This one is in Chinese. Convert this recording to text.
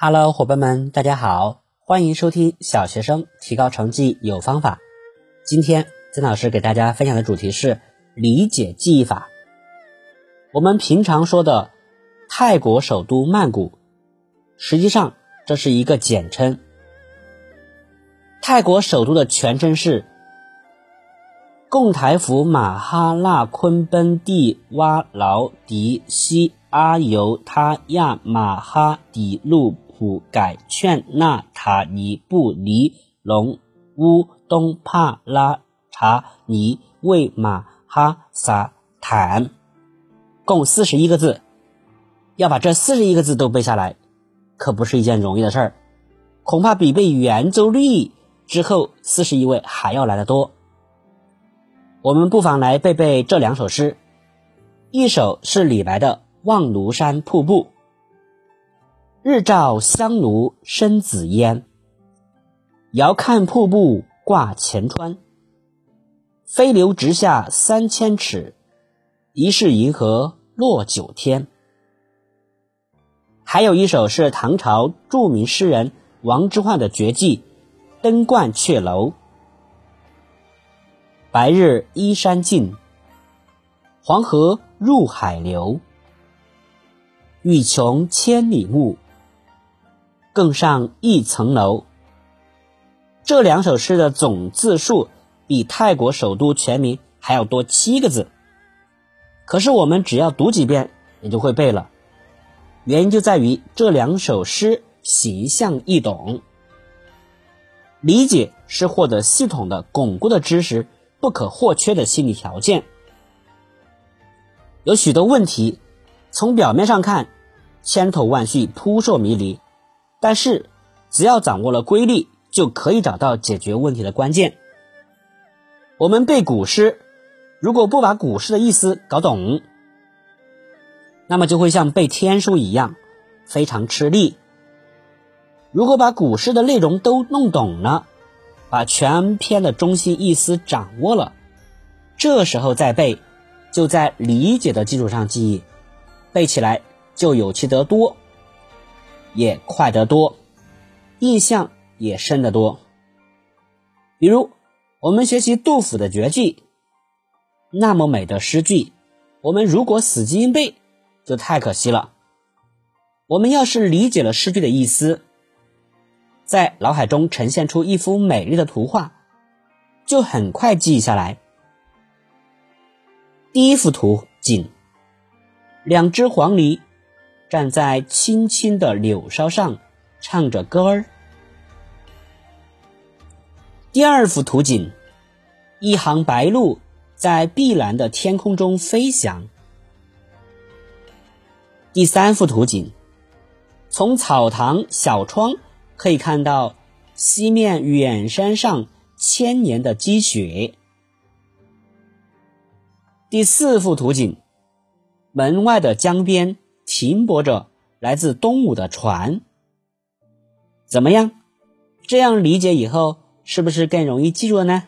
Hello，伙伴们，大家好，欢迎收听小学生提高成绩有方法。今天曾老师给大家分享的主题是理解记忆法。我们平常说的泰国首都曼谷，实际上这是一个简称。泰国首都的全称是贡台府马哈纳昆奔地哇劳迪西阿尤他亚马哈底路。普改劝那塔尼布尼龙乌东帕拉查尼卫马哈萨坦，共四十一个字，要把这四十一个字都背下来，可不是一件容易的事儿，恐怕比背圆周率之后四十一位还要来得多。我们不妨来背背这两首诗，一首是李白的《望庐山瀑布》。日照香炉生紫烟，遥看瀑布挂前川。飞流直下三千尺，疑是银河落九天。还有一首是唐朝著名诗人王之涣的绝技《登鹳雀楼》：白日依山尽，黄河入海流。欲穷千里目。更上一层楼。这两首诗的总字数比泰国首都全名还要多七个字，可是我们只要读几遍也就会背了。原因就在于这两首诗形象易懂，理解是获得系统的巩固的知识不可或缺的心理条件。有许多问题，从表面上看，千头万绪，扑朔迷离。但是，只要掌握了规律，就可以找到解决问题的关键。我们背古诗，如果不把古诗的意思搞懂，那么就会像背天书一样，非常吃力。如果把古诗的内容都弄懂了，把全篇的中心意思掌握了，这时候再背，就在理解的基础上记忆，背起来就有趣得多。也快得多，印象也深得多。比如，我们学习杜甫的绝句，那么美的诗句，我们如果死记硬背，就太可惜了。我们要是理解了诗句的意思，在脑海中呈现出一幅美丽的图画，就很快记下来。第一幅图景，两只黄鹂。站在青青的柳梢上，唱着歌儿。第二幅图景，一行白鹭在碧蓝的天空中飞翔。第三幅图景，从草堂小窗可以看到西面远山上千年的积雪。第四幅图景，门外的江边。停泊着来自东吴的船，怎么样？这样理解以后，是不是更容易记住了呢？